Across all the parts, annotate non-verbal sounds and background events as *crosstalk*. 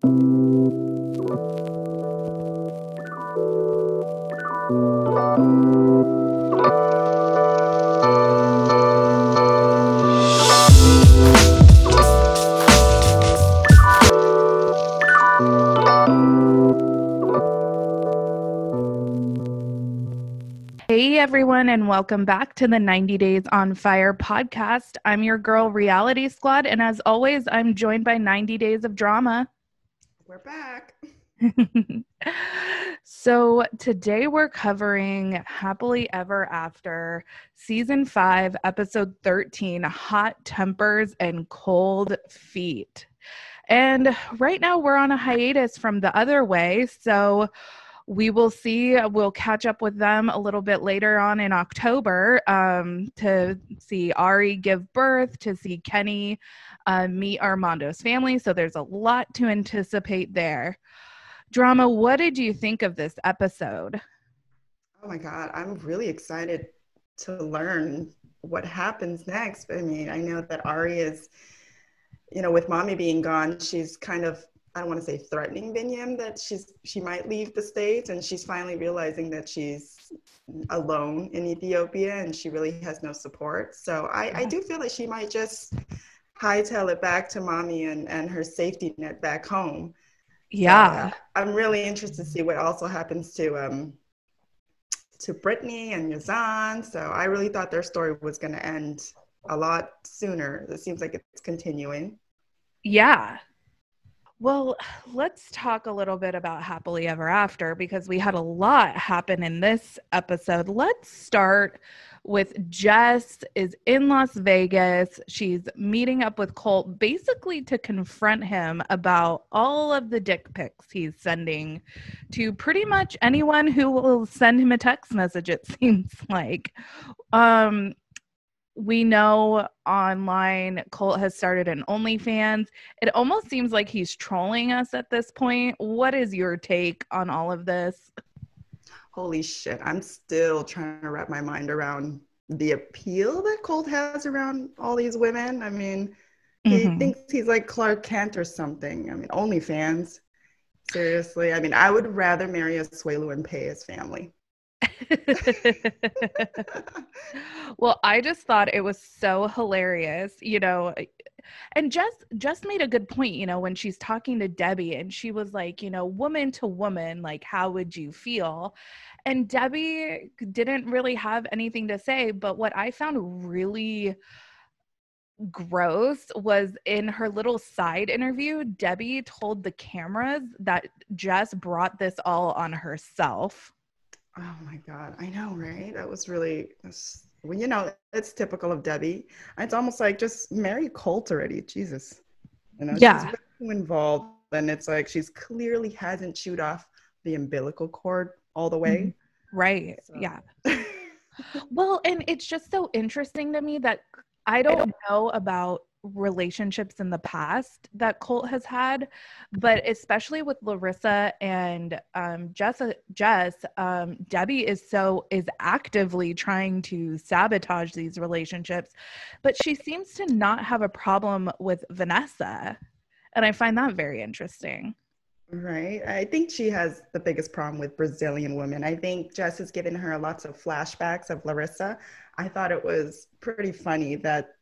Hey everyone, and welcome back to the 90 Days on Fire podcast. I'm your girl, Reality Squad, and as always, I'm joined by 90 Days of Drama. We're back. *laughs* so, today we're covering Happily Ever After, season five, episode 13 Hot Tempers and Cold Feet. And right now, we're on a hiatus from the other way. So, we will see. We'll catch up with them a little bit later on in October um, to see Ari give birth, to see Kenny uh, meet Armando's family. So there's a lot to anticipate there. Drama, what did you think of this episode? Oh my God, I'm really excited to learn what happens next. I mean, I know that Ari is, you know, with mommy being gone, she's kind of I don't want to say threatening Binyam that she's she might leave the states, and she's finally realizing that she's alone in Ethiopia and she really has no support. So I, I do feel like she might just hightail it back to mommy and, and her safety net back home. Yeah, I'm really interested to see what also happens to um to Brittany and Yazan. So I really thought their story was going to end a lot sooner. It seems like it's continuing. Yeah, well, let's talk a little bit about Happily Ever After because we had a lot happen in this episode. Let's start with Jess is in Las Vegas. She's meeting up with Colt basically to confront him about all of the dick pics he's sending to pretty much anyone who will send him a text message it *laughs* seems like. Um we know online Colt has started an OnlyFans. It almost seems like he's trolling us at this point. What is your take on all of this? *laughs* Holy shit. I'm still trying to wrap my mind around the appeal that Colt has around all these women. I mean, he mm-hmm. thinks he's like Clark Kent or something. I mean, OnlyFans. Seriously. I mean, I would rather marry a Asuelu and pay his family. *laughs* well, I just thought it was so hilarious, you know. And Jess just made a good point, you know, when she's talking to Debbie and she was like, you know, woman to woman, like, how would you feel? And Debbie didn't really have anything to say. But what I found really gross was in her little side interview, Debbie told the cameras that Jess brought this all on herself. Oh my God. I know, right? That was really, well, you know, it's typical of Debbie. It's almost like just marry Colt already. Jesus. You know, yeah. she's involved. And it's like she's clearly hasn't chewed off the umbilical cord all the way. Mm-hmm. Right. So. Yeah. *laughs* well, and it's just so interesting to me that I don't know about relationships in the past that Colt has had, but especially with Larissa and um, Jess, Jess um, Debbie is so is actively trying to sabotage these relationships, but she seems to not have a problem with Vanessa, and I find that very interesting. Right. I think she has the biggest problem with Brazilian women. I think Jess has given her lots of flashbacks of Larissa. I thought it was pretty funny that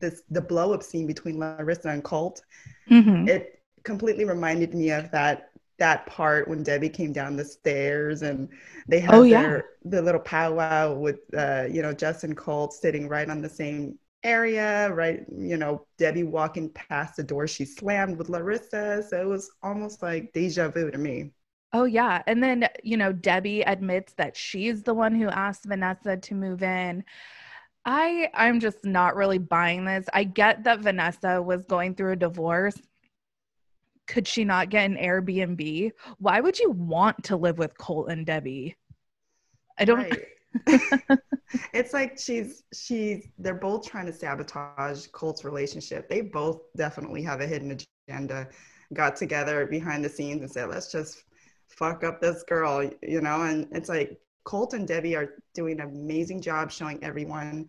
this the blow up scene between Larissa and Colt, mm-hmm. it completely reminded me of that that part when Debbie came down the stairs and they had oh, their yeah. the little powwow with uh, you know Justin Colt sitting right on the same area, right? You know, Debbie walking past the door she slammed with Larissa. So it was almost like deja vu to me. Oh yeah. And then, you know, Debbie admits that she's the one who asked Vanessa to move in. I I'm just not really buying this. I get that Vanessa was going through a divorce. Could she not get an Airbnb? Why would you want to live with Colt and Debbie? I don't right. *laughs* it's like she's she's they're both trying to sabotage Colt's relationship. They both definitely have a hidden agenda. Got together behind the scenes and said, "Let's just fuck up this girl," you know. And it's like Colt and Debbie are doing an amazing job showing everyone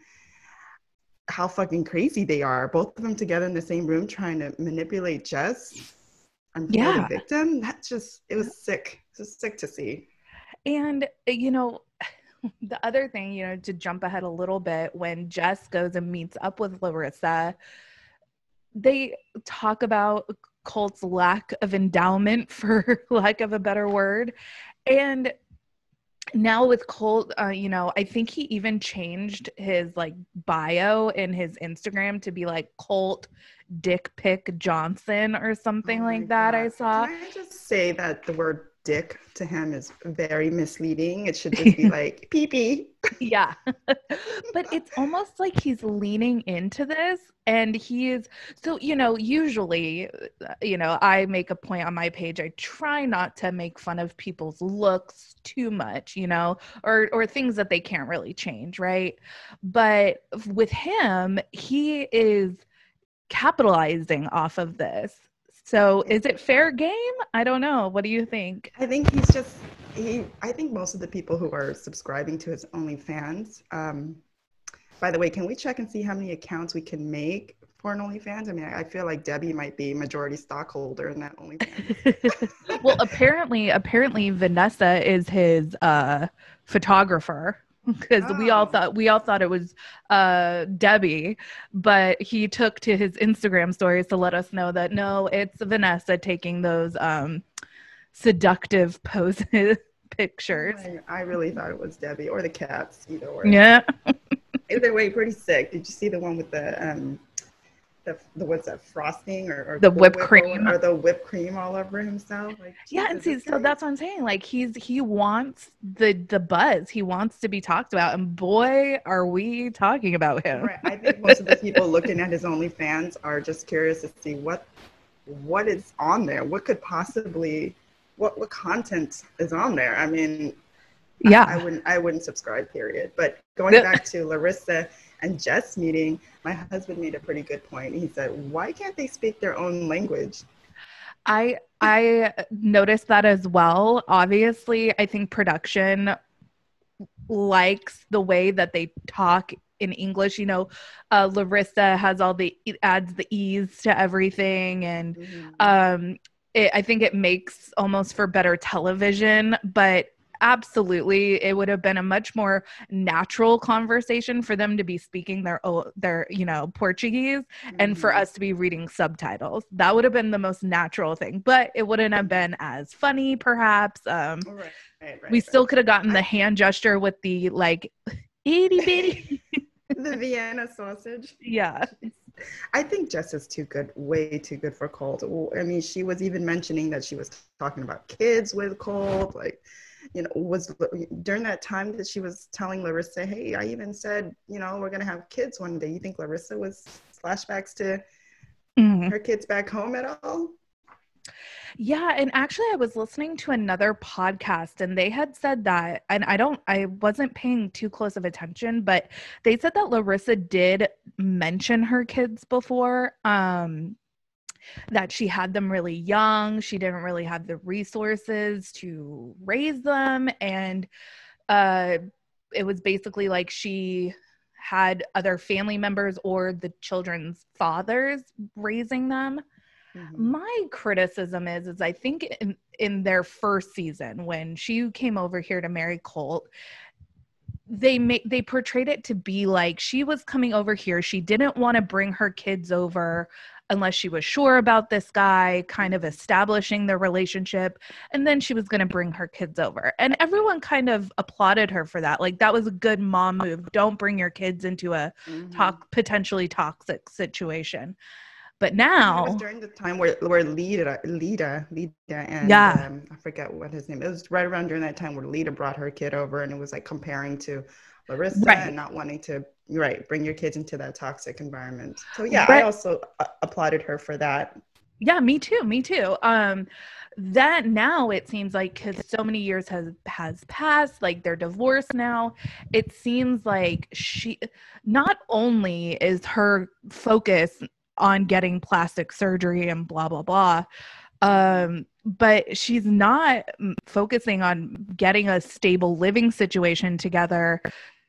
how fucking crazy they are. Both of them together in the same room trying to manipulate Jess. I'm Yeah. a victim. That just it was sick. It was sick to see. And, uh, you know, *laughs* the other thing, you know, to jump ahead a little bit, when Jess goes and meets up with Larissa, they talk about Colt's lack of endowment, *laughs* for lack of a better word. And now with Colt, uh, you know, I think he even changed his like bio in his Instagram to be like Colt Dick Pick Johnson or something Oh like that. I saw. Can I just say that the word dick to him is very misleading? It should *laughs* just be like pee pee. Yeah. *laughs* but it's almost like he's leaning into this and he is so you know usually uh, you know I make a point on my page I try not to make fun of people's looks too much, you know, or or things that they can't really change, right? But with him, he is capitalizing off of this. So is it fair game? I don't know. What do you think? I think he's just he. I think most of the people who are subscribing to his OnlyFans. Um, by the way, can we check and see how many accounts we can make for an OnlyFans? I mean, I I feel like Debbie might be majority stockholder in that OnlyFans. *laughs* well, apparently, apparently Vanessa is his uh, photographer because we all Oh. thought we all thought it was uh, Debbie, but he took to his Instagram stories to let us know that no, it's Vanessa taking those um, seductive poses *laughs* pictures. I, I really thought it was Debbie or the cats, either or. Yeah, *laughs* Either way, pretty sick. Did you see the one with the um, the, the what's that frosting or, or The Cool whipped Whip cream. or, the whipped cream all over himself? Like, yeah, and see, so that's what I'm saying. Like he's he wants the the buzz. He wants to be talked about, and boy, are we talking about him. Right. I think most of the people looking at his OnlyFans are just curious to see what what is on there. What could possibly what what content is on there? I mean, Yeah. I, wouldn't I wouldn't subscribe. Period. But going back to Larissa and Jess meeting, my husband made a pretty good point. He said, "Why can't they speak their own language?" I I noticed that as well. Obviously, I think production likes the way that they talk in English. You know, uh, Larissa has all the adds the e's to everything, and um, it, I think it makes almost for better television. But absolutely, it would have been a much more natural conversation for them to be speaking their their you know Portuguese and for Mhm. us to be reading subtitles. That would have been the most natural thing, but it wouldn't have been as funny, perhaps. Um, Right, right, right, we still could have gotten the hand gesture with the like *laughs* itty bitty. *laughs* the Vienna sausage. yeah. I think Jess is too good, way too good for Colt. I mean, she was even mentioning that she was talking about kids with Colt. Like, you know, was during that time that she was telling Larissa, hey, I even said, you know, we're going to have kids one day. You think Larissa was flashbacks to Mhm. her kids back home at all? Yeah, and actually I was listening to another podcast and they had said that and I don't I wasn't paying too close of attention, but they said that Larissa did mention her kids before um that she had them really young, she didn't really have the resources to raise them and uh it was basically like she had other family members or the children's fathers raising them Mhm. my criticism is is i think in in their first season when she came over here to marry colt they made they portrayed it to be like she was coming over here. She didn't want to bring her kids over unless she was sure about this guy kind of establishing their relationship and then she was going to bring her kids over. And everyone kind of applauded her for that. Like that was a good mom move. Don't bring your kids into a Mhm. talk potentially toxic situation but now It was during the time where where Lita, Lita, Lita, and Yeah. um, I forget what his name. It was right around during that time where Lita brought her kid over, and it was like comparing to Larissa Right. and not wanting to right bring your kids into that toxic environment. So yeah, Right. I also uh, applauded her for that. Yeah, me too. Me too. Um, that now it seems like because so many years has has passed, like they're divorced now. It seems like she not only is her focus on getting plastic surgery and blah blah blah, um, but she's not mm, focusing on getting a stable living situation together.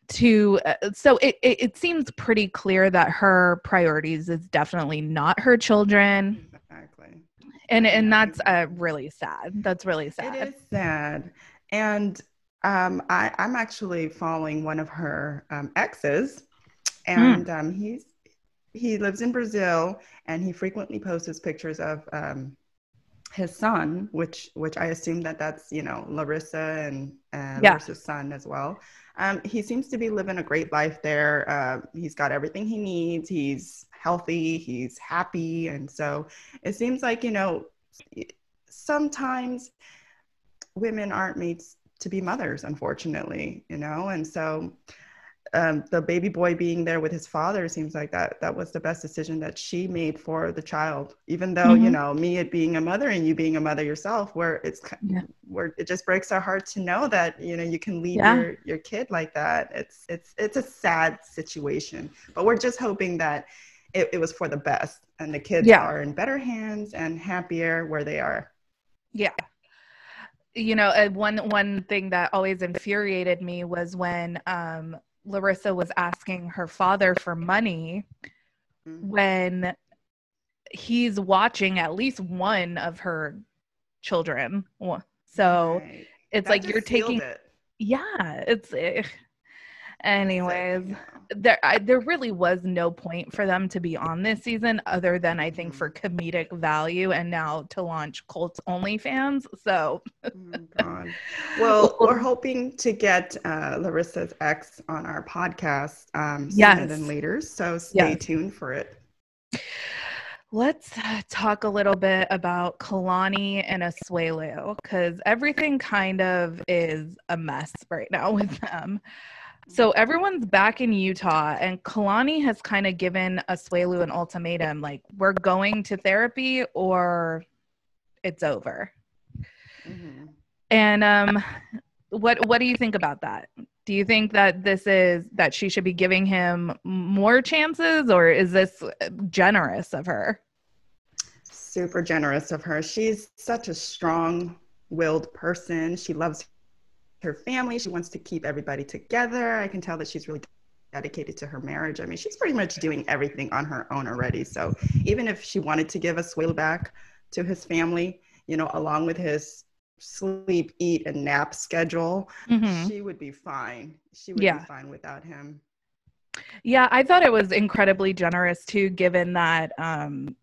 To uh, so it, it it seems pretty clear that her priorities is definitely not her children Exactly. And and that's uh, really sad. That's really sad. It is sad. And um, I, I'm actually following one of her um, exes, and mm. um, he's he lives in Brazil, and he frequently posts pictures of um, his son, which which I assume that that's you know Larissa and uh, yeah. Larissa's son as well. Um, he seems to be living a great life there. Uh, he's got everything he needs. He's healthy. He's happy, and so it seems like you know sometimes women aren't made to be mothers, unfortunately, you know, and so um, the baby boy being there with his father seems like that that was the best decision that she made for the child even though mm-hmm. you know me it being a mother and you being a mother yourself where it's yeah. where it just breaks our heart to know that you know you can leave yeah. your your kid like that it's it's it's a sad situation but we're just hoping that it, it was for the best and the kids yeah. are in better hands and happier where they are yeah you know uh, one one thing that always infuriated me was when um Larissa was asking her father for money mm-hmm. when he's watching at least one of her children. So right. it's that like you're taking it. Yeah, it's eh, anyways there I, there really was no point for them to be on this season other than i think for mm-hmm. comedic value and now to launch colts only fans so oh *laughs* well we're hoping to get uh, larissa's ex on our podcast um yes. sooner than later so stay yes. tuned for it Let's talk a little bit about Kalani and Asuelu because everything kind of is a mess right now with them. So everyone's back in Utah, and Kalani has kind of given Asuelu an ultimatum like, we're going to therapy or it's over. Mm-hmm. And um, what what do you think about that? Do you think that this is that she should be giving him more chances, or is this generous of her? Super generous of her. She's such a strong willed person. She loves her family. She wants to keep everybody together. I can tell that she's really dedicated to her marriage. I mean, she's pretty much doing everything on her own already. So even if she wanted to give a Asuelu back to his family, you know, along with his sleep, eat, and nap schedule, mm-hmm. she would be fine. She would yeah. be fine without him. Yeah, I thought it was incredibly generous too, given that um,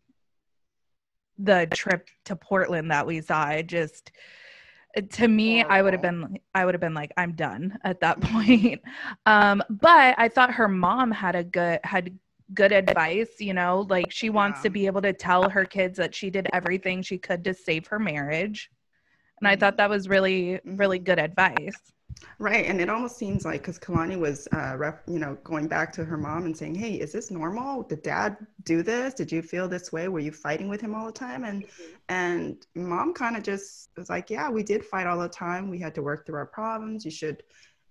the trip to Portland that we saw. I just to me i would have been i would have been like i'm done at that *laughs* point. Um but i thought her mom had a good had good advice you know like she wants yeah. to be able to tell her kids that she did everything she could to save her marriage. And i thought that was really really mm-hmm. good advice Right, and it almost seems like because Kalani was, uh, ref, you know, going back to her mom and saying, "Hey, is this normal? Did Dad do this? Did you feel this way? Were you fighting with him all the time?" And mm-hmm. and mom kind of just was like, "Yeah, we did fight all the time. We had to work through our problems. You should,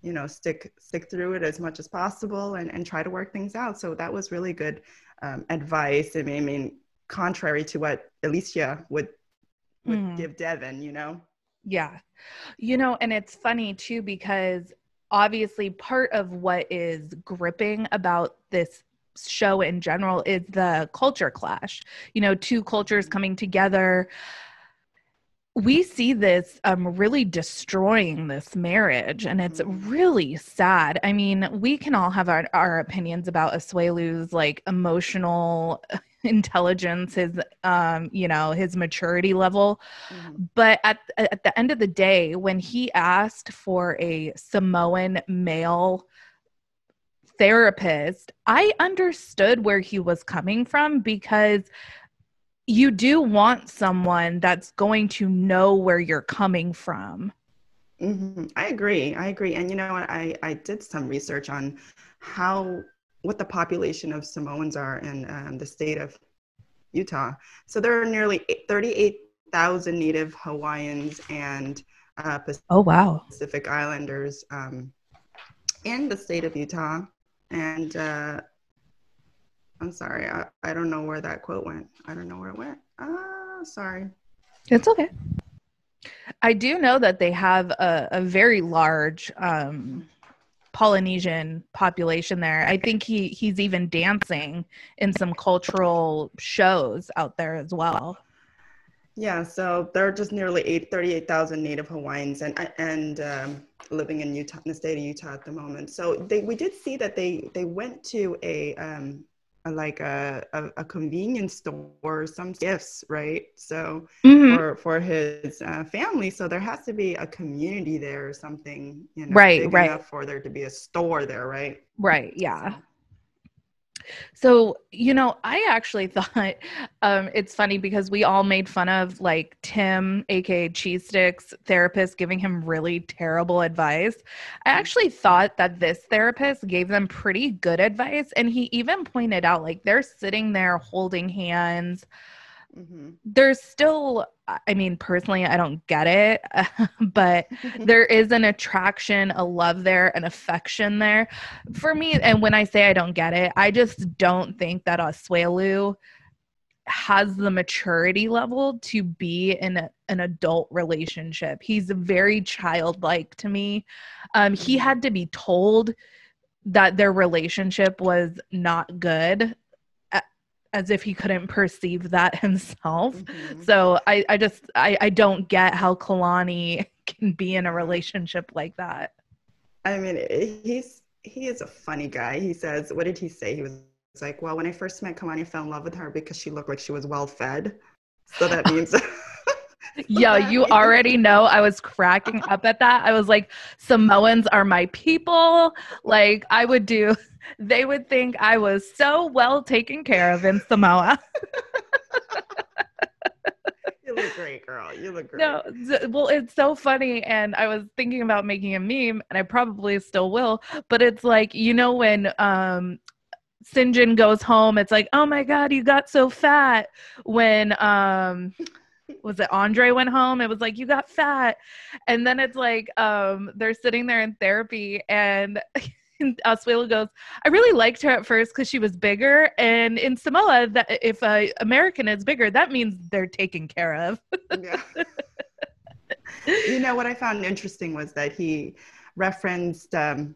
you know, stick stick through it as much as possible and and try to work things out." So that was really good um, advice. I mean, I mean, contrary to what Alicia would would mm. give Devin, you know. Yeah. You know, and it's funny too because obviously part of what is gripping about this show in general is the culture clash. You know, two cultures mm-hmm. coming together. We see this um, really destroying this marriage, and it's mm-hmm. really sad. I mean, we can all have our, our opinions about Asuelu's like emotional *laughs* intelligence, his um, you know, his maturity level. Mm-hmm. But at at the end of the day, when he asked for a Samoan male therapist, I understood where he was coming from because you do want someone that's going to know where you're coming from. Mm-hmm. I agree. I agree. And you know, I I did some research on how what the population of Samoans are in um, the state of Utah. So there are nearly 38,000 Native Hawaiians and uh, Pacific, oh wow Pacific Islanders um, in the state of Utah. And uh, I'm sorry, I, I don't know where that quote went. I don't know where it went. Ah, uh, sorry. It's okay. I do know that they have a, a very large um, Polynesian population there. I think he he's even dancing in some cultural shows out there as well. Yeah, so there are just nearly eight, 38,000 Native Hawaiians and and um, living in Utah, in the state of Utah at the moment. So they, we did see that they they went to a, um, a like a, a, a convenience store, some gifts, right? So Mhm. for for his uh, family, so there has to be a community there or something, you know, Right, right. enough for there to be a store there, right? Right. Yeah. So- So, you know, I actually *laughs* thought um, it's funny because we all made fun of like Tim, aka Cheese Sticks, therapist giving him really terrible advice. I actually thought that this therapist gave them pretty good advice. And he even pointed out like they're sitting there holding hands. Mhm. There's still, I mean, personally, I don't get it, *laughs* but *laughs* there is an attraction, a love there, an affection there. For me, and when I say I don't get it, I just don't think that Asuelu has the maturity level to be in a, an adult relationship. He's very childlike to me. Um, he Mhm. had to be told that their relationship was not good, as if he couldn't perceive that *laughs* himself. Mhm. So I, I just I, I don't get how Kalani *laughs* can be in a relationship like that. I mean, he's he is a funny guy. He says, what did he say? He was like, well, when I first met Kalani, I fell in love with her because she looked like she was well fed. So that *laughs* means. Yeah, you already know I was cracking up at that. I was like, Samoans are my people. Like I would do they would think I was so well taken care of in Samoa. *laughs* You look great, girl. You look great. No, well, it's so funny. And I was thinking about making a meme, and I probably still will. But it's like, you know, when um, Syngin goes home, it's like, oh my God, you got so fat. When, um, *laughs* was it Andre went home? It was like, you got fat. And then it's like, um, they're sitting there in therapy, and *laughs* *laughs* Asuelu goes, I really liked her at first because she was bigger. And in Samoa, that if a American is bigger, that means they're taken care of. Yeah. *laughs* you know what I found interesting was that he referenced, um,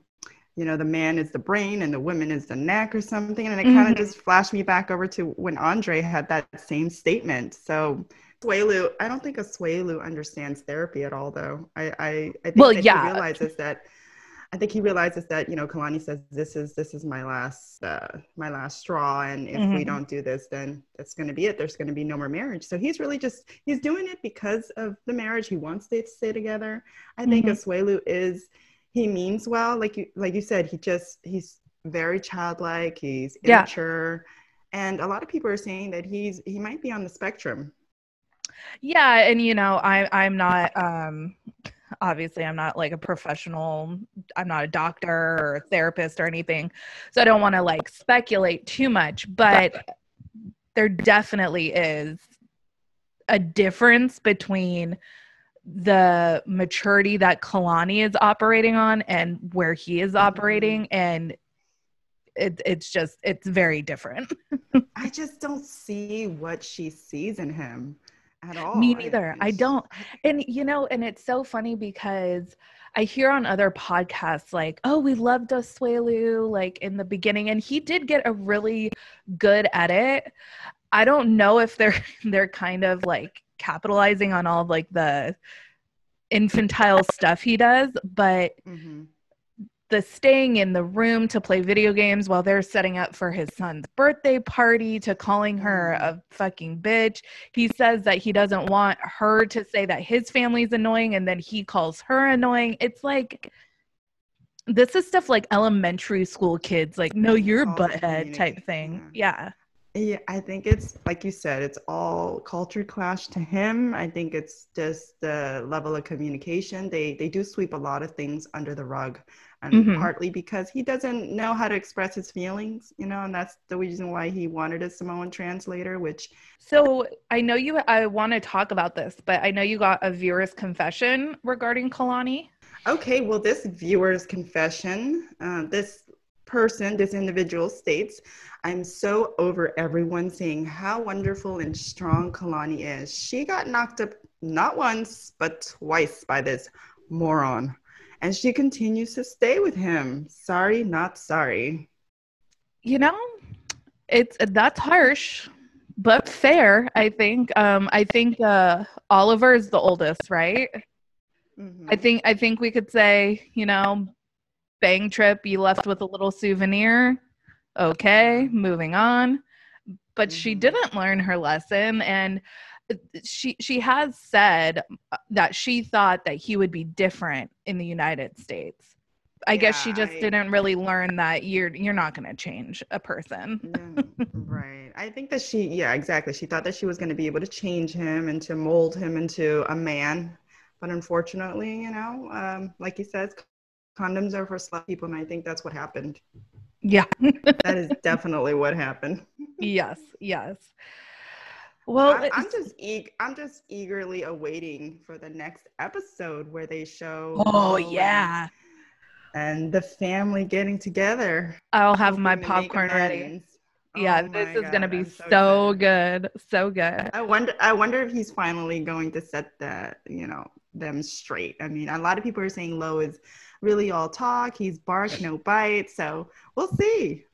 you know, the man is the brain and the woman is the neck or something, and it kind Mhm. of just flashed me back over to when Andre had that same statement. So. Swelu, I don't think Asuelu understands therapy at all, though. I, I, I think Well, yeah. he realizes that. I think he realizes that you know Kalani says this is this is my last uh, my last straw, and if we Mhm. don't do this, then that's going to be it. There's going to be no more marriage. So he's really just he's doing it because of the marriage. He wants they to stay together. I think Mhm. Asuelu is he means well, like you like you said. He just he's very childlike. He's Yeah. immature, and a lot of people are saying that he's he might be on the spectrum. Yeah, and you know, I I'm not um obviously I'm not like a professional, I'm not a doctor or a therapist or anything. So I don't want to like speculate too much, but *laughs* there definitely is a difference between the maturity that Kalani is operating on and where he is mm-hmm. operating and it, it's just it's very different. *laughs* I just don't see what she sees in him at all. Me neither. I don't. And you know, and it's so funny because I hear on other podcasts like, "Oh, we loved Asuelu like in the beginning," and he did get a really good edit. I don't know if they're *laughs* they're kind of like capitalizing on all of like the infantile stuff he does, but Mhm. The staying in the room to play video games while they're setting up for his son's birthday party to calling her Mm. a fucking bitch. He says that he doesn't want her to say that his family's annoying and then he calls her annoying. It's like this is stuff like elementary school kids like no you're a butthead type thing. Yeah. Yeah, I think it's like you said, it's all culture clash to him. I think it's just the level of communication. They they do sweep a lot of things under the rug, and Mhm. partly because he doesn't know how to express his feelings, you know, and that's the reason why he wanted a Samoan translator, which So I know you I want to talk about this, but I know you got a viewer's confession regarding Kalani. Okay, well, this viewer's confession, uh, this person, this individual states, I'm so over everyone saying how wonderful and strong Kalani is. She got knocked up not once, but twice by this moron. And she continues to stay with him. Sorry, not sorry. You know, it's that's harsh but fair, I think. Um, I think uh, Oliver is the oldest, right? Mm-hmm. I think I think we could say, you know, bang trip, you left with a little souvenir. Okay, moving on. But mm-hmm. she didn't learn her lesson and she she has said uh, that she thought that he would be different in the United States. I yeah, guess she just I, didn't really learn that you're you're not going to change a person. *laughs* right. I think that she yeah, exactly. She thought that she was going to be able to change him and to mold him into a man. But unfortunately, you know, um, like he says, condoms are for slut people and I think that's what happened. Yeah. *laughs* that is definitely what happened. yes, yes. Well, I'm, I'm just e- I'm just eagerly awaiting for the next episode where they show. Oh yeah. And, the family getting together. I'll have my popcorn ready. Yeah, oh this is God, gonna be so, so good. so good. I wonder. I wonder if he's finally going to set the you know them straight. I mean, a lot of people are saying Lo is really all talk. He's bark, no bite. So we'll see.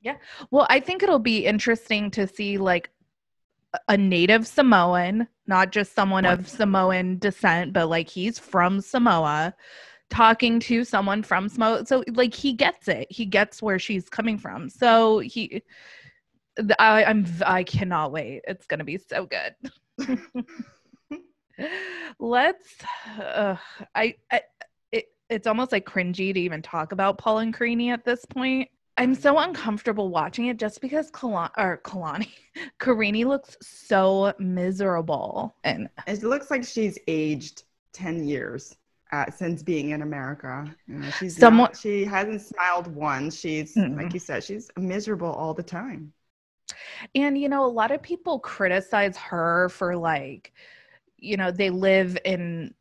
Yeah. Well, I think it'll be interesting to see like a native Samoan, not just someone of Samoan descent, but like he's from Samoa talking to someone from Samoa. So like he gets it. He gets where she's coming from. So he I, I'm I cannot wait. It's gonna be so good. *laughs* Let's uh, I, I it, it's almost like cringy to even talk about Paul and Karine at this point I'm so uncomfortable watching it just because Kalani or Kalani, *laughs* Karine looks so miserable, and it looks like she's aged ten years uh, since being in America. You know, she's not, she hasn't smiled once. She's mm-hmm. like you said, she's miserable all the time. And you know, a lot of people criticize her for like, you know, they live in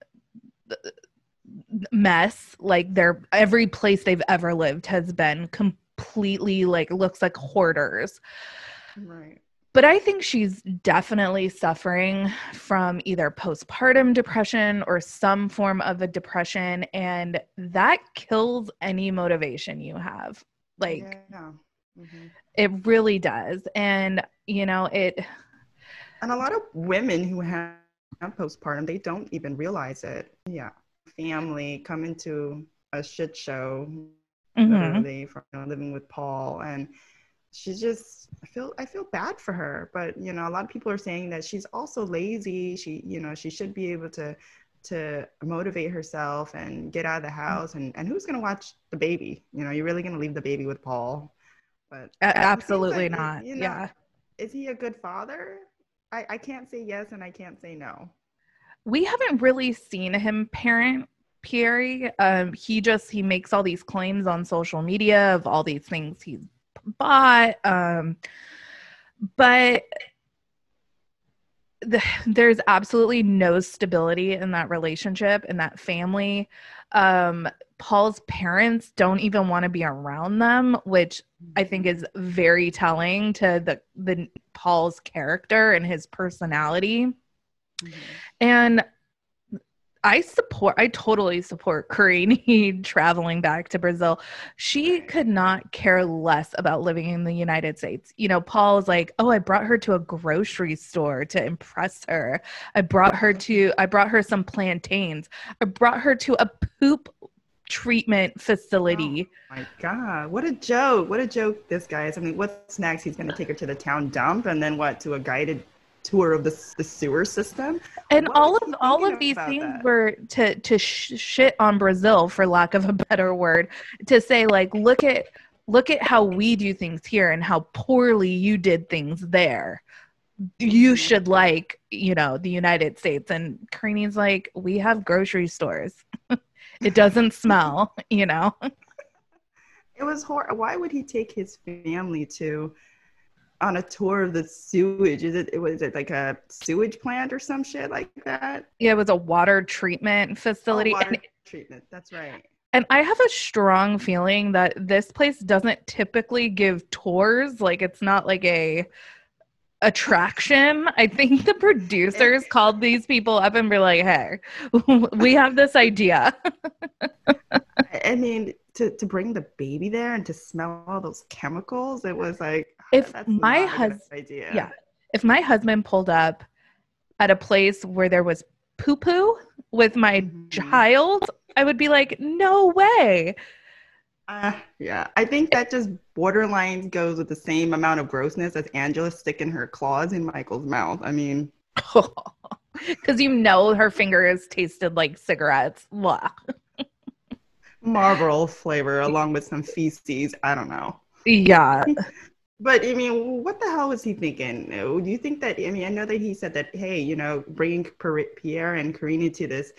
mess like their every place they've ever lived has been com- completely like looks like hoarders. Right. But I think she's definitely suffering from either postpartum depression or some form of a depression. And that kills any motivation you have. Like, yeah. mm-hmm. it really does. And, you know, it. And a lot of women who have postpartum, they don't even realize it. Yeah. Family coming to a shit show mm-hmm. literally from you know, living with Paul and she's just I feel I feel bad for her but you know a lot of people are saying that she's also lazy. She you know she should be able to to motivate herself and get out of the house and and who's going to watch the baby? You know you're really going to leave the baby with Paul but absolutely like, not. you know, yeah. is he a good father? I I can't say yes and I can't say no. We haven't really seen him parent Pierre. Um, he just he makes all these claims on social media of all these things he's bought. Um, but the, there's absolutely no stability in that relationship in that family. Um, Paul's parents don't even want to be around them, which I think is very telling to the the Paul's character and his personality. Mm-hmm. And I support, I totally support Karine *laughs* traveling back to Brazil. She could not care less about living in the United States. You know, Paul is like, oh, I brought her to a grocery store to impress her. I brought her to, I brought her some plantains. I brought her to a poop treatment oh facility. Oh my God, what a joke. What a joke this guy is. I mean, what's next? He's going to take her to the town dump and then what, to a guided tour of the, the sewer system. And what all of all of these things that? were to to sh- shit on Brazil, for lack of a better word, to say like, look at look at how we do things here and how poorly you did things there. You mm-hmm. should like, you know, the United States. And Karine's like, we have grocery stores. *laughs* it doesn't smell, you know. *laughs* It was horrible. Why would he take his family to on a tour of the sewage. Is it was it like a sewage plant or some shit like that? Yeah, it was a water treatment facility. Oh, water and, treatment. That's right. And I have a strong feeling that this place doesn't typically give tours. Like it's not like a attraction. I think the producers called these people up and were like, "Hey, *laughs* we have this idea." *laughs* I mean, to to bring the baby there and to smell all those chemicals, it was like If That's my not a good hus- idea. yeah. if my husband pulled up at a place where there was poo poo with my Mhm. child, I would be like, no way. Uh, yeah, I think that just borderline goes with the same amount of grossness as Angela sticking her claws in Michael's mouth. I mean, *laughs* Because you know her fingers tasted like cigarettes. Marlboro flavor along with some feces. I don't know. Yeah. But I mean, what the hell was he thinking? Do you think that? I mean, I know that he said that, hey, you know, bringing Pierre and Karina to this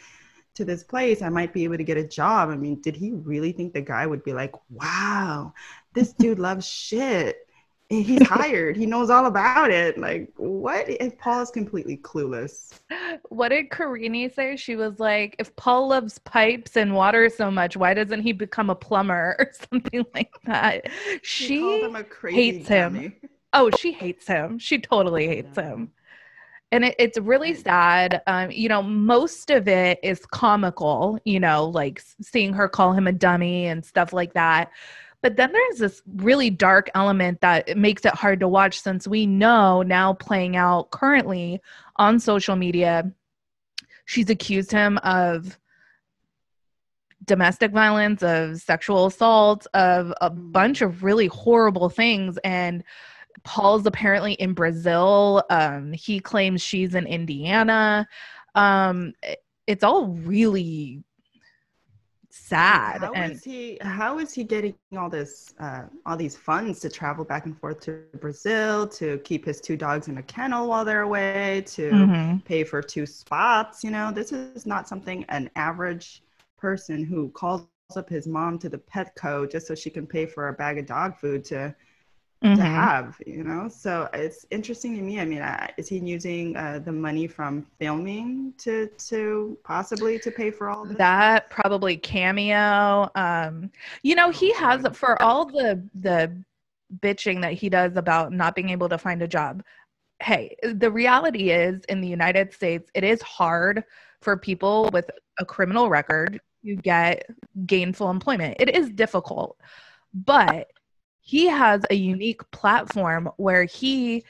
to this place, I might be able to get a job. I mean, did he really think the guy would be like, wow, this dude loves shit. He's hired. He knows all about it. Like, what? If Paul is completely clueless. What did Karine say? She was like, if Paul loves pipes and water so much, why doesn't he become a plumber or *laughs* something like that? She She him a crazy hates him. Oh, she hates him. She totally hates him. And it, it's really sad. Um, you know, most of it is comical, you know, like seeing her call him a dummy and stuff like that. But then there's this really dark element that makes it hard to watch since we know now playing out currently on social media. She's accused him of domestic violence, of sexual assault, of a Mhm. bunch of really horrible things. And Paul's apparently in Brazil. Um, he claims she's in Indiana. Um, it's all really sad. How and is he? How is he getting all this, uh, all these funds to travel back and forth to Brazil to keep his two dogs in a kennel while they're away to Mhm. pay for two spots? You know, this is not something an average person who calls up his mom to the Petco just so she can pay for a bag of dog food to to Mhm. have. You know, so it's interesting to me. I mean, uh, is he using uh, the money from filming to to possibly to pay for all this? that probably cameo um you know he Oh, has for all the the bitching that he does about not being able to find a job hey the reality is in the united states it is hard for people with a criminal record to get gainful employment it is difficult but he has a unique platform where he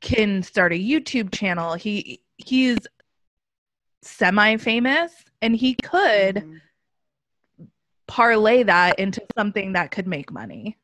can start a youtube channel he he's semi famous and he could Mhm. parlay that into something that could make money.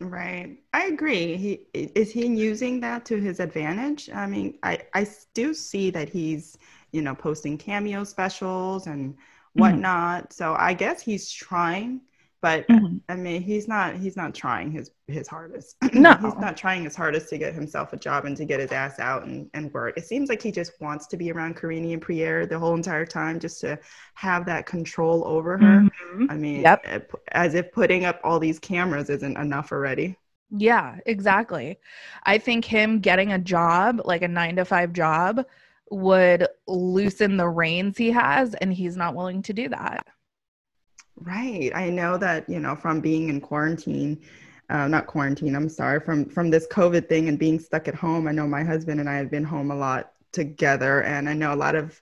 Right. I agree. He is he using that to his advantage? I mean, I I do see that he's, you know, posting cameo specials and whatnot. So I guess he's trying, but I mean, he's not he's not trying his his hardest. *clears throat* No. he's not trying his hardest to get himself a job and to get his ass out and, and work. It seems like he just wants to be around Karine and Pierre the whole entire time just to have that control over her. Mhm. I mean, Yep. eh, as if putting up all these cameras isn't enough already. Yeah, exactly. I think him getting a job, like a nine to five job, would loosen the reins he has, and he's not willing to do that. Right. I know that, you know, from being in quarantine, uh, not quarantine, I'm sorry, from from this COVID thing and being stuck at home. I know my husband and I have been home a lot together, and I know a lot of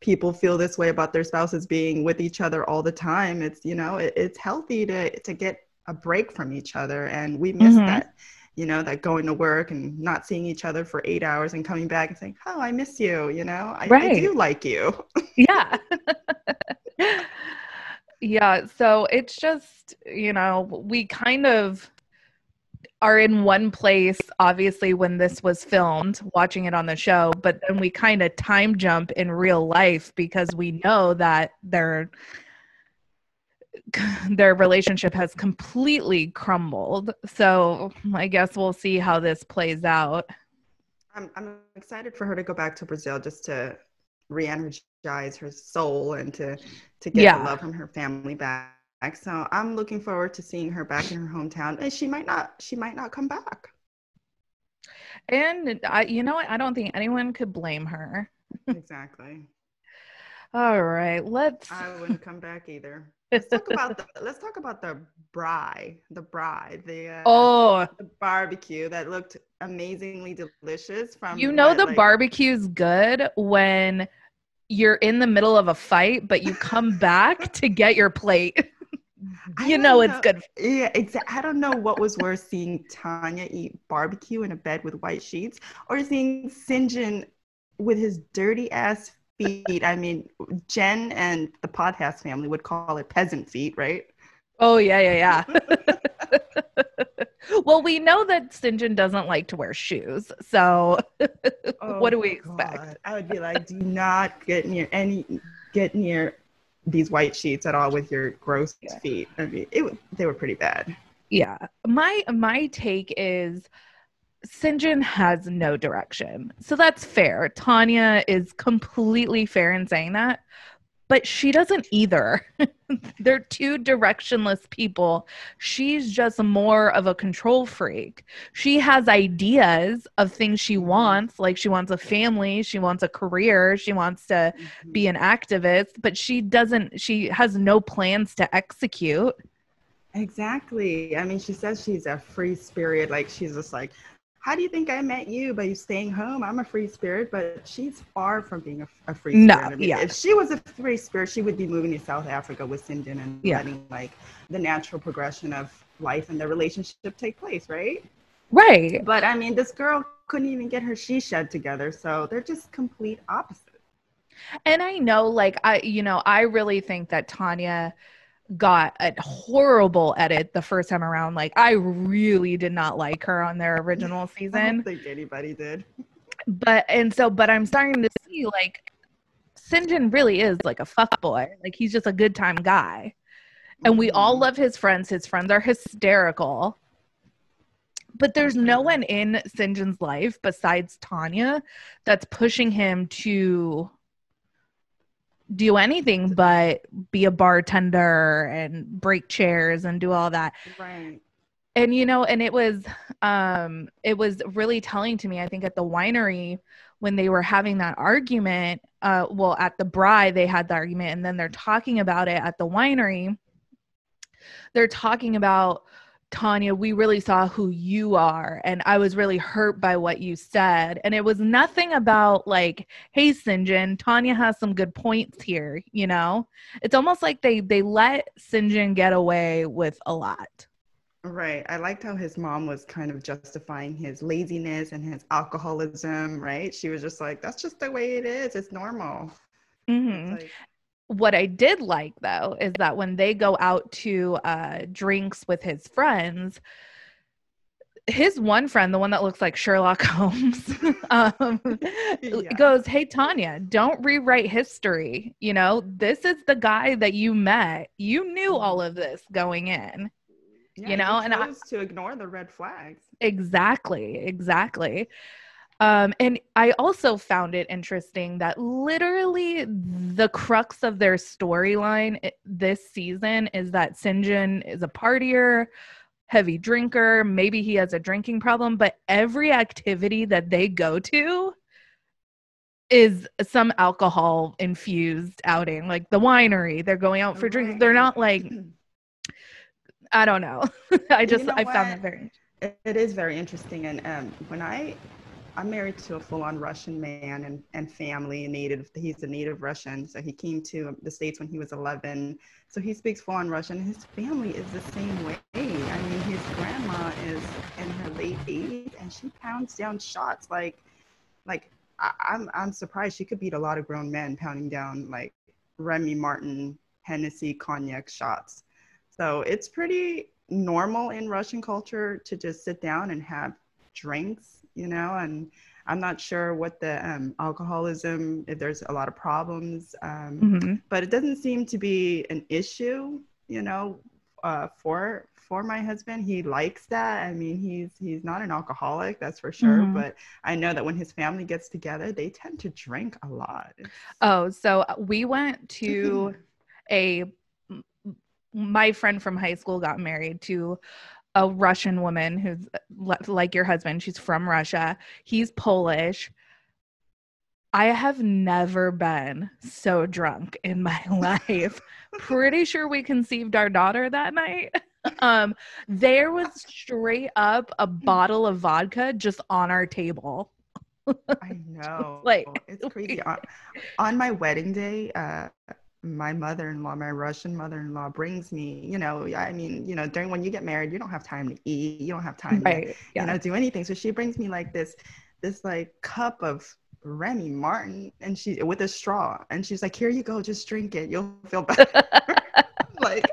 people feel this way about their spouses being with each other all the time. It's, you know, it, it's healthy to to get a break from each other, and we miss Mhm. that. You know, that going to work and not seeing each other for eight hours and coming back and saying, "Oh, I miss you." You know, I, I do like you. Yeah. *laughs* *laughs* yeah. So it's just, you know, we kind of are in one place, obviously, when this was filmed, watching it on the show, but then we kind of time jump in real life because we know that their *laughs* their relationship has completely crumbled. So I guess we'll see how this plays out. I'm I'm excited for her to go back to Brazil just to re-energize her soul and to to get Yeah. the love from her family back. So I'm looking forward to seeing her back in her hometown. And she might not she might not come back. And I, you know what? I don't think anyone could blame her. *laughs* Exactly. All right, let's. I wouldn't come back either. Let's talk about *laughs* the let's talk about the bride, the bride, the uh, oh, the barbecue that looked amazingly delicious from you know what, the like- barbecue's good when you're in the middle of a fight, but you come back *laughs* to get your plate. you know it's good. Yeah, exactly. I don't know what was worse, seeing Tania eat barbecue in a bed with white sheets, or seeing Syngin with his dirty ass feet. I mean, Jen and the podcast family would call it peasant feet, right? Oh yeah, yeah, yeah. *laughs* well, we know that Syngin doesn't like to wear shoes, so oh, *laughs* what do oh we expect? God. I would be like, do not get near any get near these white sheets at all with your gross yeah. feet. I mean, it, they were pretty bad. Yeah. My my take is Syngin has no direction. So that's fair. Tania is completely fair in saying that but she doesn't either. *laughs* They're two directionless people. She's just more of a control freak. She has ideas of things she wants, like she wants a family, she wants a career, she wants to mm-hmm. be an activist, but she doesn't, she has no plans to execute. Exactly. I mean, she says she's a free spirit. Like, she's just like, how do you think I met you by you staying home? I'm a free spirit, but she's far from being a, a free no, spirit. I mean, yeah. If she was a free spirit, she would be moving to South Africa with Syngin and yeah. letting like the natural progression of life and their relationship take place, right? Right. But I mean, this girl couldn't even get her she shed together, so they're just complete opposites. And I know, like, I, you know, I really think that Tania got a horrible edit the first time around. Like I really did not like her on their original season. *laughs* I don't think anybody did. But and so but I'm starting to see like Syngin really is like a fuck boy. Like he's just a good time guy. And we all mm-hmm. love his friends. His friends are hysterical. But there's no one in Syngin's life besides Tania that's pushing him to do anything but be a bartender and break chairs and do all that. Right. And you know, and it was um it was really telling to me, I think at the winery when they were having that argument, uh well at the Bry they had the argument and then they're talking about it at the winery. They're talking about Tania, we really saw who you are. And I was really hurt by what you said. And it was nothing about like, hey, Syngin, Tania has some good points here, you know? It's almost like they they let Syngin get away with a lot. Right. I liked how his mom was kind of justifying his laziness and his alcoholism, right? She was just like, that's just the way it is. It's normal. Mm-hmm. It's like- what I did like though is that when they go out to uh, drinks with his friends, his one friend, the one that looks like Sherlock Holmes, *laughs* um, yeah. goes, Hey, Tania, don't rewrite history. You know, this is the guy that you met. You knew all of this going in. Yeah, you know, and I to ignore the red flags. Exactly, exactly. Um, and I also found it interesting that literally the crux of their storyline this season is that Syngin is a partier, heavy drinker. Maybe he has a drinking problem, but every activity that they go to is some alcohol infused outing, like the winery. They're going out for drinks. They're not like, *clears throat* I don't know. *laughs* I just, you know I found that very. It is very interesting. And um, when I I'm married to a full-on Russian man and, and family, native. He's a native Russian, so he came to the states when he was 11. So he speaks full-on Russian. His family is the same way. I mean, his grandma is in her late 80s, and she pounds down shots like, like I, I'm I'm surprised she could beat a lot of grown men pounding down like Remy Martin, Hennessy, cognac shots. So it's pretty normal in Russian culture to just sit down and have drinks you know, and I'm not sure what the um, alcoholism, if there's a lot of problems, um, mm-hmm. but it doesn't seem to be an issue, you know, uh, for for my husband. He likes that. I mean, he's he's not an alcoholic, that's for sure. Mm-hmm. But I know that when his family gets together, they tend to drink a lot. Oh, so we went to *clears throat* a my friend from high school got married to a Russian woman who's like your husband. She's from Russia. He's Polish. I have never been so drunk in my *laughs* life. Pretty sure we conceived our daughter that night. *laughs* Um, there was straight up a bottle of vodka just on our table. I *laughs* know. like it's crazy. On, on my wedding day, uh, my mother-in-law, my Russian mother-in-law brings me, you know, I mean, you know, during when you get married, you don't have time to eat, you don't have time right. to, yeah. you know, do anything. So she brings me like this, this like cup of Remy Martin and she with a straw and she's like, here you go, just drink it. You'll feel better. *laughs* like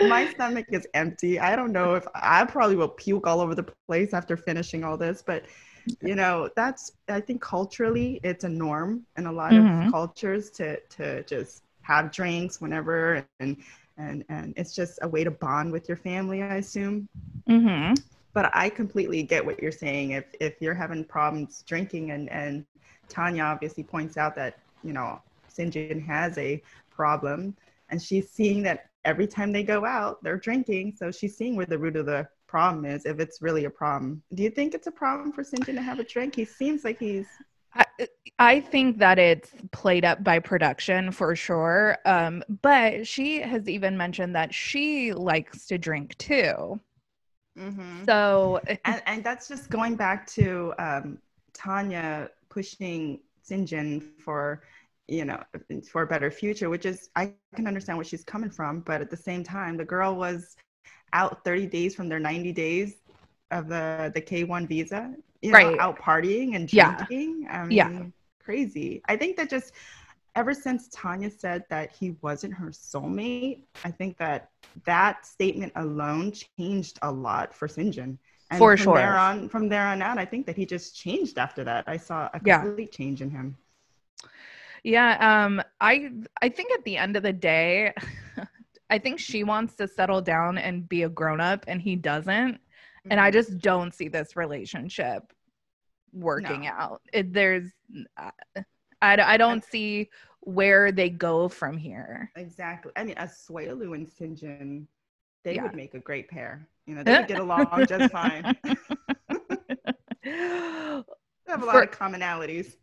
my stomach is empty. I don't know if I probably will puke all over the place after finishing all this, but you know, that's I think culturally it's a norm in a lot mm-hmm. of cultures to to just have drinks whenever and and and it's just a way to bond with your family, I assume. Mm-hmm. But I completely get what you're saying. If if you're having problems drinking and and Tania obviously points out that, you know, Syngin has a problem and she's seeing that every time they go out, they're drinking. So she's seeing where the root of the problem is, if it's really a problem. Do you think it's a problem for Syngin to have a drink? He seems like he's. I, I think that it's played up by production for sure. Um, but she has even mentioned that she likes to drink too. Mm-hmm. So, *laughs* and, and that's just going back to um, Tania pushing Syngin for you know for a better future which is i can understand where she's coming from but at the same time the girl was out 30 days from their 90 days of the the k1 visa you know, right out partying and drinking yeah. I mean, yeah crazy i think that just ever since tania said that he wasn't her soulmate i think that that statement alone changed a lot for Syngin. And for from sure. There on, from there on out, I think that he just changed after that. I saw a complete yeah. change in him. Yeah, um, I I think at the end of the day, *laughs* I think she wants to settle down and be a grown up, and he doesn't. And I mm-hmm. just don't see this relationship working no. out. It, there's, uh, I I don't see where they go from here. Exactly. I mean, Asuelu and Syngin, they yeah. would make a great pair. You know, they would get along *laughs* just fine. *laughs* have a lot For, of commonalities.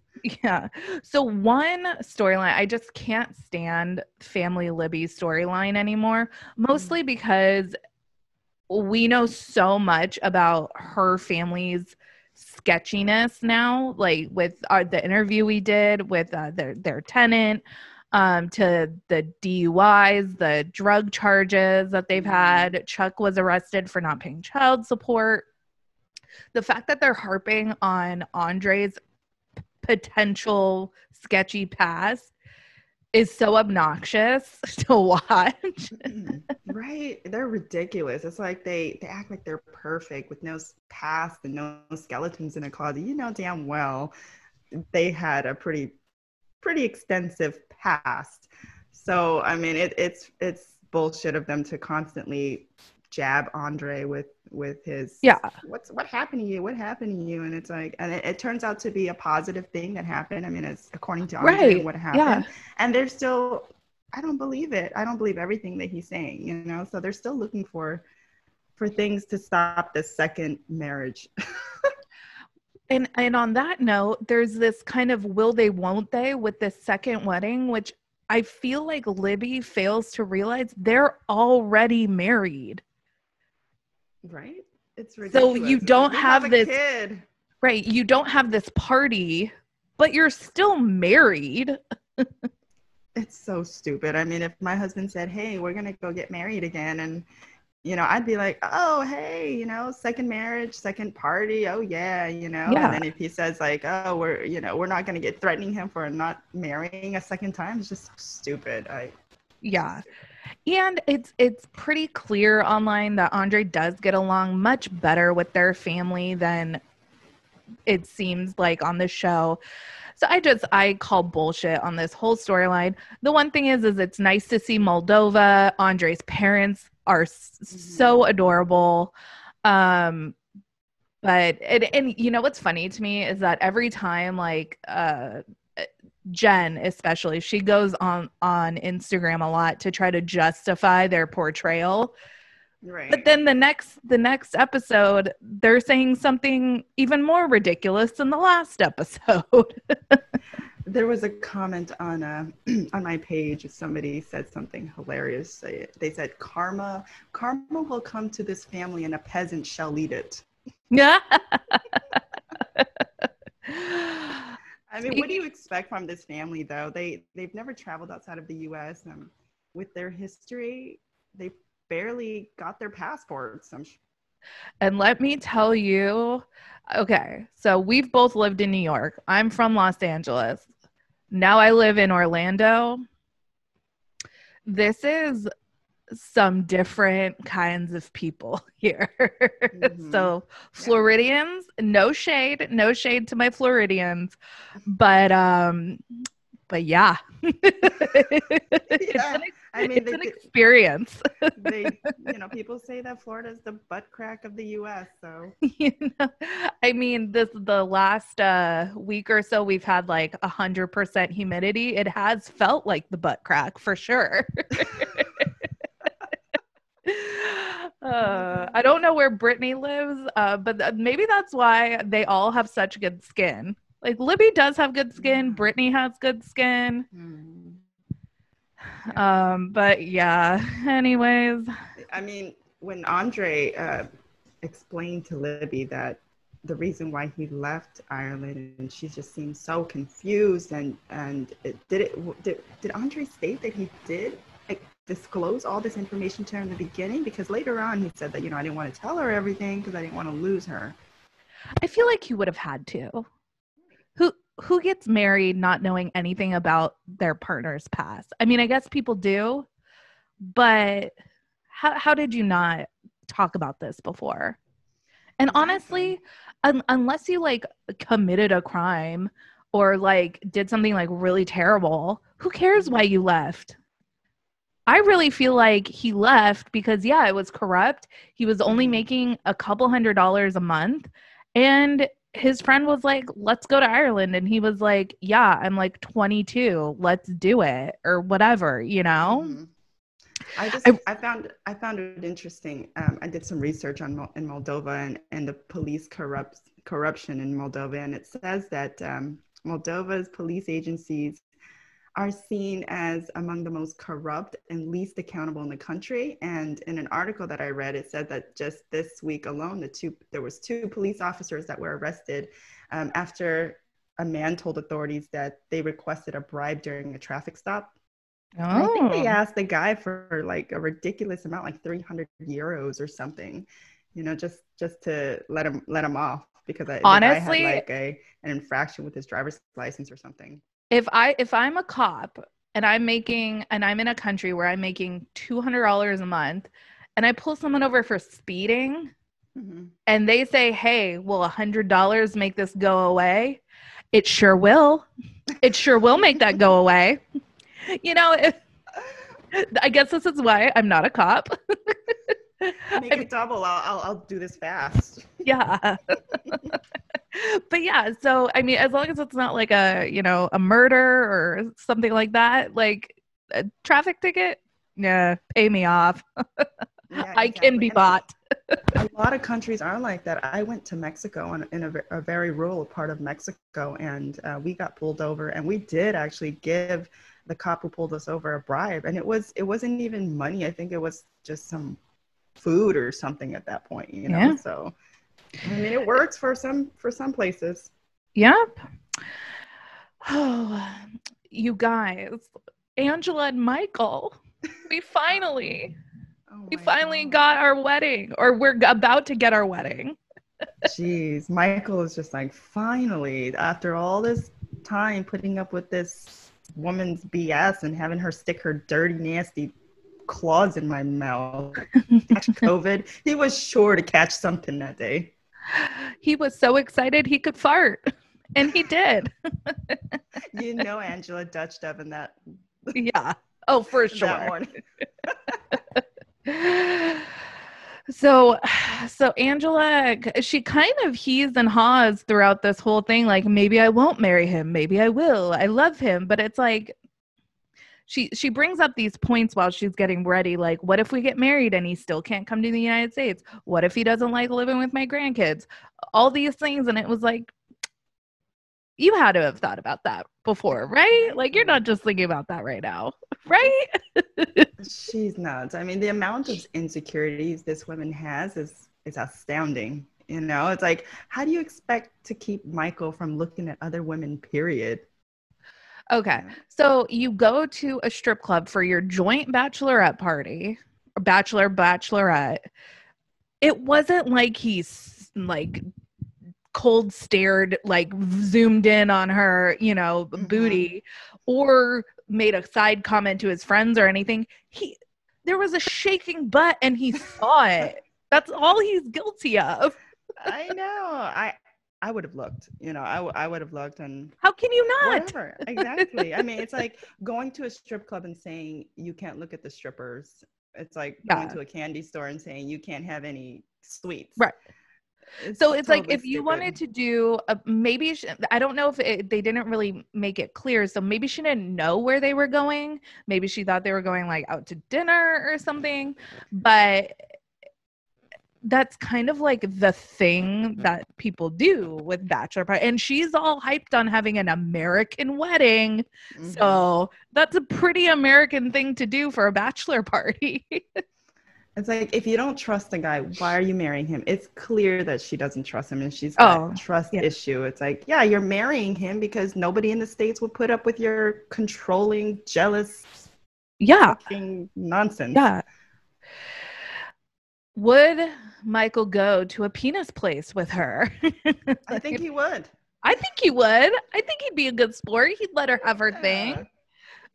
Yeah. So one storyline, I just can't stand Family Libby's storyline anymore, mostly mm. because we know so much about her family's sketchiness now, like with our, the interview we did with uh, their their tenant, um, to the DUIs, the drug charges that they've mm-hmm. had. Chuck was arrested for not paying child support. The fact that they're harping on Andre's potential sketchy past is so obnoxious *laughs* to watch. Mm-hmm. right. They're ridiculous. It's like they they act like they're perfect with no past and no skeletons in a closet. You know damn well they had a pretty pretty extensive past. So I mean it, it's it's bullshit of them to constantly jab Andre with with his yeah. What's what happened to you? What happened to you? And it's like and it, it turns out to be a positive thing that happened. I mean it's according to Andre right. what happened. Yeah. and they're still i don't believe it. I don't believe everything that he's saying you know? So they're still looking for for things to stop the second marriage. *laughs* And and on that note there's this kind of will they won't they with this second wedding which i feel like libby fails to realize they're already married Right? It's ridiculous. So you don't have, have this kid. Right. You don't have this party, but you're still married. *laughs* it's so stupid. I mean, if my husband said, "Hey, we're going to go get married again," and you know, I'd be like, "Oh, hey, you know, second marriage, second party. Oh yeah, you know." Yeah. And then if he says like, "Oh, we're, you know, we're not going to get threatening him for not marrying a second time," it's just stupid. I Yeah. Stupid. And it's it's pretty clear online that Andre does get along much better with their family than it seems like on the show. So I just I call bullshit on this whole storyline. The one thing is is it's nice to see Moldova. Andre's parents are mm-hmm. so adorable. Um but it, and you know what's funny to me is that every time like uh Jen especially she goes on on Instagram a lot to try to justify their portrayal. Right. But then the next the next episode they're saying something even more ridiculous than the last *laughs* episode. there was a comment on uh, *clears throat* on my page somebody said something hilarious they, they said karma karma will come to this family and a peasant shall lead it yeah *laughs* *laughs* I mean, what do you expect from this family, though? They they've never traveled outside of the U.S. and with their history, they barely got their passports. I'm sure. And let me tell you, okay, so we've both lived in New York. I'm from Los Angeles. Now I live in Orlando. This is some different kinds of people *laughs* here. Mm-hmm. so Floridians, no shade, no shade to my Floridians, but um but yeah. *laughs* *laughs* yeah. it's an, I mean, it's an experience. they, you know, people say that Florida is the butt crack of the U.S. So, you know, I mean, this the last uh, week or so we've had like a hundred percent humidity. It has felt like the butt crack for sure. Uh, I don't know where Brittany lives, uh, but th- maybe that's why they all have such good skin. Like Libby does have good skin. Brittany has good skin. Mm. Um, but yeah. Anyways, I mean, when Andre uh, explained to Libby that the reason why he left Ireland, and she just seemed so confused, and and it, did it did, did Andre state that he did disclose all this information to her in the beginning? Because later on he said that, you know, I didn't want to tell her everything because I didn't want to lose her. I feel like he would have had to. Who who gets married not knowing anything about their partner's past? I mean, I guess people do, but how how did you not talk about this before? And honestly, un- unless you like committed a crime or like did something like really terrible, who cares mm-hmm. why you left? I really feel like he left because, yeah, it was corrupt. He was only mm-hmm. making a couple hundred dollars a month. And his friend was like, let's go to Ireland. And he was like, yeah, I'm like 22. Let's do it or whatever, you know? Mm-hmm. I just, I, I, found, I found it interesting. Um, I did some research on in Moldova and, and the police corrupt, corruption in Moldova. And it says that um, Moldova's police agencies are seen as among the most corrupt and least accountable in the country. And in an article that I read, it said that just this week alone, the two there was two police officers that were arrested um, after a man told authorities that they requested a bribe during a traffic stop. Oh. I think they oh. asked the guy for like a ridiculous amount, like 300 euros or something, you know, just just to let him let him off because I, honestly had like a an infraction with his driver's license or something if I if I'm a cop and I'm making and I'm in a country where I'm making two hundred dollars a month, and I pull someone over for speeding, mm-hmm. and they say, "Hey, will a hundred dollars make this go away?" It sure will. It sure will make that go *laughs* away. You know, if, I guess this is why I'm not a cop. Make it *laughs* double. I'll, I'll, I'll do this fast. Yeah. *laughs* *laughs* but yeah, so I mean, as long as it's not like a you know a murder or something like that, like a traffic ticket, yeah, pay me off. *laughs* Yeah, I can be bought. *laughs* a lot of countries are like that. I went to Mexico in, in a, a, very rural part of Mexico, and uh, we got pulled over, and we did actually give the cop who pulled us over a bribe, and it was it wasn't even money. I think it was just some food or something at that point. You know, yeah. so I mean, it works for some for some places. Yep. Oh, you guys, Angela and Michael, we *laughs* finally, oh we finally God. got our wedding, or we're about to get our wedding. Jeez, Michael is just like, finally, after all this time putting up with this woman's BS and having her stick her dirty, nasty claws in my mouth, *laughs* catch COVID. He was sure to catch something that day he was so excited he could fart, *laughs* and he did. *laughs* you know, Angela Dutch in that. Yeah. Oh, for *laughs* sure. so so angela she kind of he's and haws throughout this whole thing like maybe i won't marry him maybe i will i love him but it's like she she brings up these points while she's getting ready like what if we get married and he still can't come to the united states? What if he doesn't like living with my grandkids? All these things and it was like you had to have thought about that before right? Like you're not just thinking about that right now *laughs* right? She's nuts. I mean the amount of insecurities this woman has is is astounding You know, it's like, how do you expect to keep Michael from looking at other women, period? Okay. So you go to a strip club for your joint bachelorette party, or bachelor, bachelorette. It wasn't like he's like cold stared, like zoomed in on her, you know, Mhm. booty, or made a side comment to his friends or anything. He, there was a shaking butt and he saw it. *laughs* That's all he's guilty of. I know. I I would have looked. You know, I, w- I would have looked and How can you not? whatever. Exactly. I mean, it's like going to a strip club and saying you can't look at the strippers. It's like going to a candy store and saying you can't have any sweets. Right. so it's like if you wanted to do a, maybe sh- i don't know if it, they didn't really make it clear so maybe she didn't know where they were going maybe she thought they were going like out to dinner or something but that's kind of like the thing that people do with bachelor party and she's all hyped on having an american wedding Mhm. so that's a pretty american thing to do for a bachelor party *laughs* It's like if you don't trust the guy, why are you marrying him? It's clear that she doesn't trust him and she's got Oh, a trust yeah. issue. It's like, yeah, you're marrying him because nobody in the States would put up with your controlling, jealous yeah nonsense. Yeah. Would Michael go to a penis place with her? I think he would. *laughs* I think he would. I think he'd be a good sport. He'd let her have her Yeah. thing.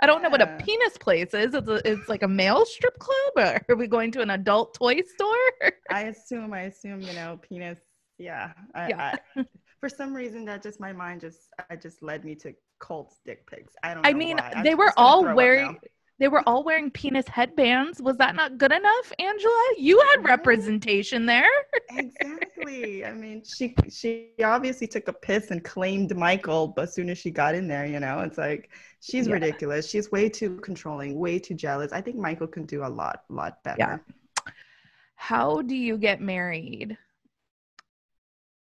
I don't know what a penis place is. It's, a, it's like a male strip club, or are we going to an adult toy store? I assume, I assume, you know, penis. Yeah. I, Yeah. I, *laughs* for some reason, that just my mind just, I just led me to Colt's dick pics. I don't. Know I mean, why. They were all wearing. They were all wearing penis headbands. Was that not good enough, Angela? You had representation there. exactly. I mean, she she obviously took a piss and claimed Michael, but as soon as she got in there, you know, it's like she's Yeah. ridiculous. She's way too controlling, way too jealous. I think Michael can do a lot, lot better. Yeah. How do you get married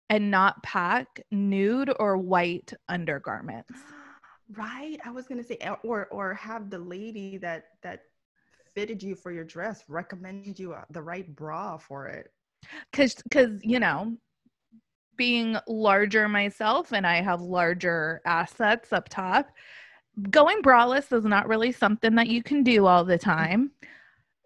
and not pack nude or white undergarments? Right? I was gonna say, or or have the lady that that fitted you for your dress recommend you uh, the right bra for it. Cause cause you know, being larger myself and I have larger assets up top, going braless is not really something that you can do all the time.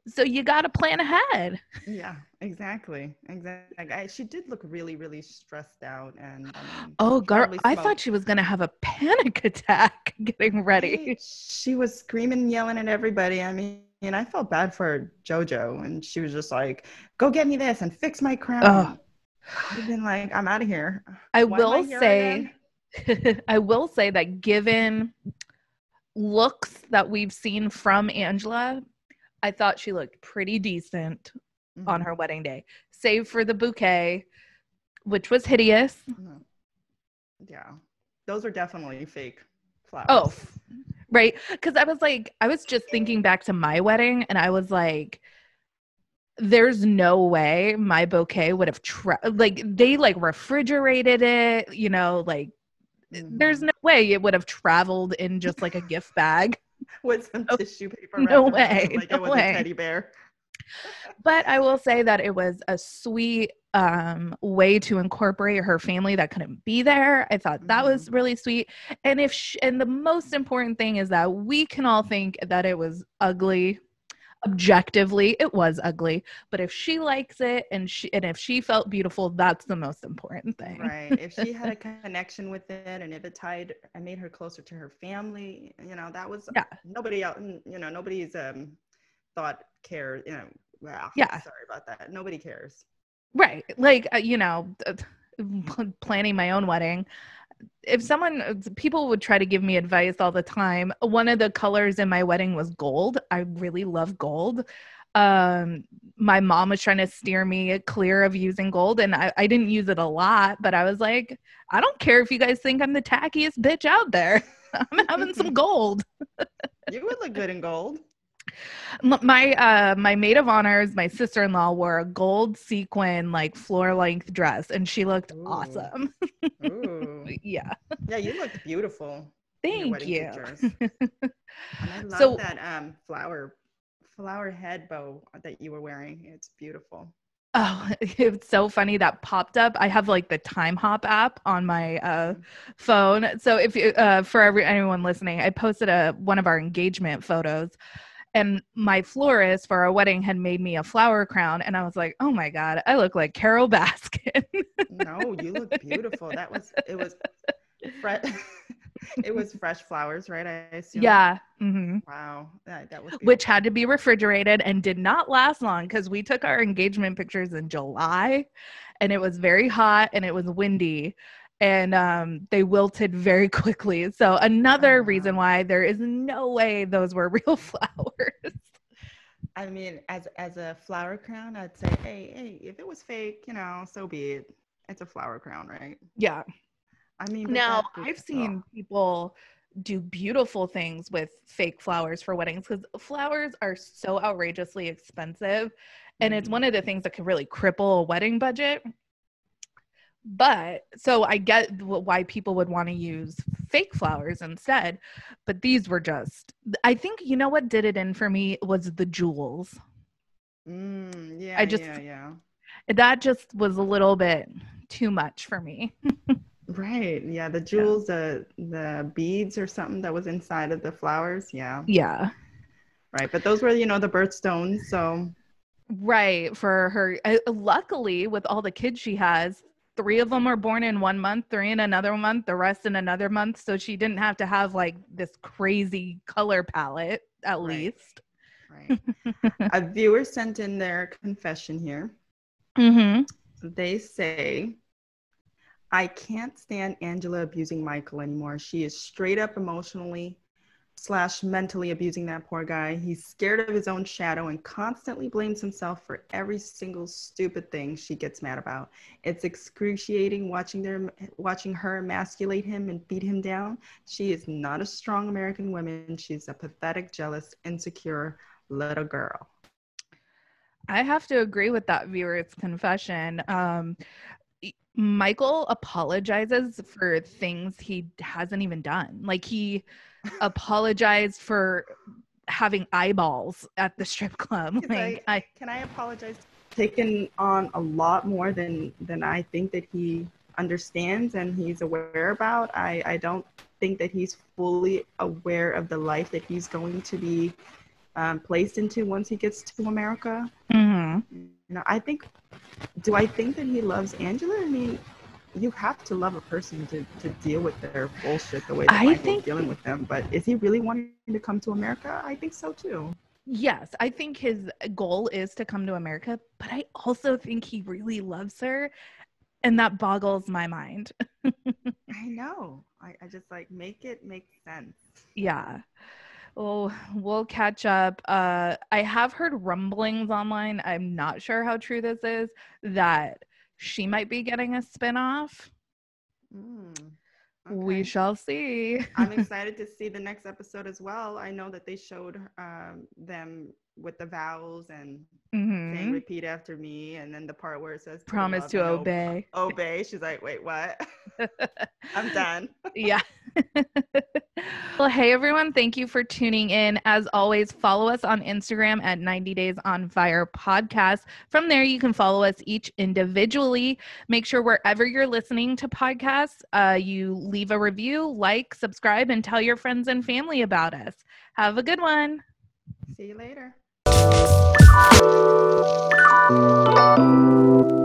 So you gotta plan ahead. Yeah, exactly, exactly. I, she did look really, really stressed out, and I mean, Oh girl, I thought she was gonna have a panic *laughs* attack getting ready. She was screaming, yelling at everybody. I mean, and I felt bad for JoJo, and she was just like, "Go get me this and fix my crown." Ugh. I've been like, "I'm out of here." I Why will here say? *laughs* I will say that given looks that we've seen from Angela, I thought she looked pretty decent on Mhm. her wedding day, save for the bouquet, which was hideous. Mhm. Yeah, those are definitely fake flowers. Oh, right. Because I was like, I was just thinking back to my wedding, and I was like, there's no way my bouquet would have tra- like they like refrigerated it, you know, like there's Mhm. no way it would have traveled in just like a gift bag. *laughs* with some no- tissue paper. no wrapped around it way, like no way. a teddy bear. But I will say that it was a sweet um way to incorporate her family that couldn't be there. I thought that was really sweet. And if sh- and the most important thing is that we can all think that it was ugly. Objectively, it was ugly, but if she likes it and she and if she felt beautiful, that's the most important thing. Right. If she had a connection with it and if it tied and made her closer to her family, you know, that was Yeah. nobody else, you know, nobody's um thought cares, you know, wow, Yeah. sorry about that. Nobody cares. Right. Like, uh, you know, uh, *laughs* planning my own wedding. If someone, people would try to give me advice all the time. One of the colors in my wedding was gold. I really love gold. Um, my mom was trying to steer me clear of using gold, and I, I didn't use it a lot, but I was like, I don't care if you guys think I'm the tackiest bitch out there. *laughs* I'm having some *laughs* gold. You would look good in gold. My uh my maid of honors my sister-in-law wore a gold sequin like floor length dress and she looked Ooh. awesome Ooh. *laughs* yeah Yeah, you looked beautiful. thank you. *laughs* And I love So- that um flower flower head bow that you were wearing. It's beautiful. Oh, *laughs* it's so funny that popped up. I have like the Timehop app on my uh, phone. So if you, uh, for every anyone listening, I posted a one of our engagement photos, and my florist for our wedding had made me a flower crown, and I was like, oh my god, I look like Carole Baskin. no, you look beautiful. That was it was fresh. *laughs* it was fresh flowers, right? I assume. Yeah. Mm-hmm. Wow, that, that was beautiful. which had to be refrigerated and did not last long because we took our engagement pictures in July and it was very hot and it was windy and um, they wilted very *laughs* quickly. So, another Oh, reason why there is no way those were *laughs* real flowers. I mean, as as a flower crown, I'd say, hey, hey, if it was fake, you know, so be it. It's a flower crown, right? yeah. I mean, Now, I've seen people do beautiful things with fake flowers for weddings because flowers are so outrageously expensive. And it's Mhm. one of the things that could really cripple a wedding budget. But so I get why people would want to use fake flowers instead. But these were just, I think, you know what did it in for me was the jewels. Mm, yeah, I just- yeah, yeah. That just was a little bit too much for me. Right. Yeah, the jewels, the the beads or something that was inside of the flowers. Yeah. Yeah. Right. But those were, you know, the birthstones. So Right. For her, uh, luckily, with all the kids she has, three of them are born in one month, three in another month, the rest in another month. So she didn't have to have like this crazy color palette, at Right. least. right. *laughs* a viewer sent in their confession here. Mm-hmm. They say, I can't stand Angela abusing Michael anymore. She is straight up emotionally slash mentally abusing that poor guy. He's scared of his own shadow and constantly blames himself for every single stupid thing she gets mad about. It's excruciating watching their watching her emasculate him and beat him down. She is not a strong American woman. She's a pathetic, jealous, insecure little girl. I have to agree with that viewer's confession. Um, Michael apologizes for things he hasn't even done. Like he apologized for having eyeballs at the strip club. Like I, can I apologize? Taken on a lot more than than I think that he understands and he's aware about. I I don't think that he's fully aware of the life that he's going to be um, placed into once he gets to America. Mhm. You know, I think. Do I think that he loves Angela? I mean, you have to love a person to, to deal with their bullshit the way that I think- dealing with them. But is he really wanting to come to America? I think so too. Yes, I think his goal is to come to America, but I also think he really loves her. And that boggles my mind. *laughs* I know. I, I just like make it make sense. yeah. Well, we'll catch up. Uh, I have heard rumblings online. I'm not sure how true this is that she might be getting a spinoff. Mm, We shall see. I'm *laughs* excited to see the next episode as well. I know that they showed um, them with the vowels and saying Mhm. repeat after me, and then the part where it says Promise to obey. Obey. She's like, wait, what? *laughs* I'm done. yeah. *laughs* well, hey everyone, thank you for tuning in. As always, follow us on Instagram at 90 Days on Fire podcast. From there, you can follow us each individually. Make sure wherever you're listening to podcasts, uh, you leave a review, like, subscribe, and tell your friends and family about us. Have a good one. See you later. Thank you.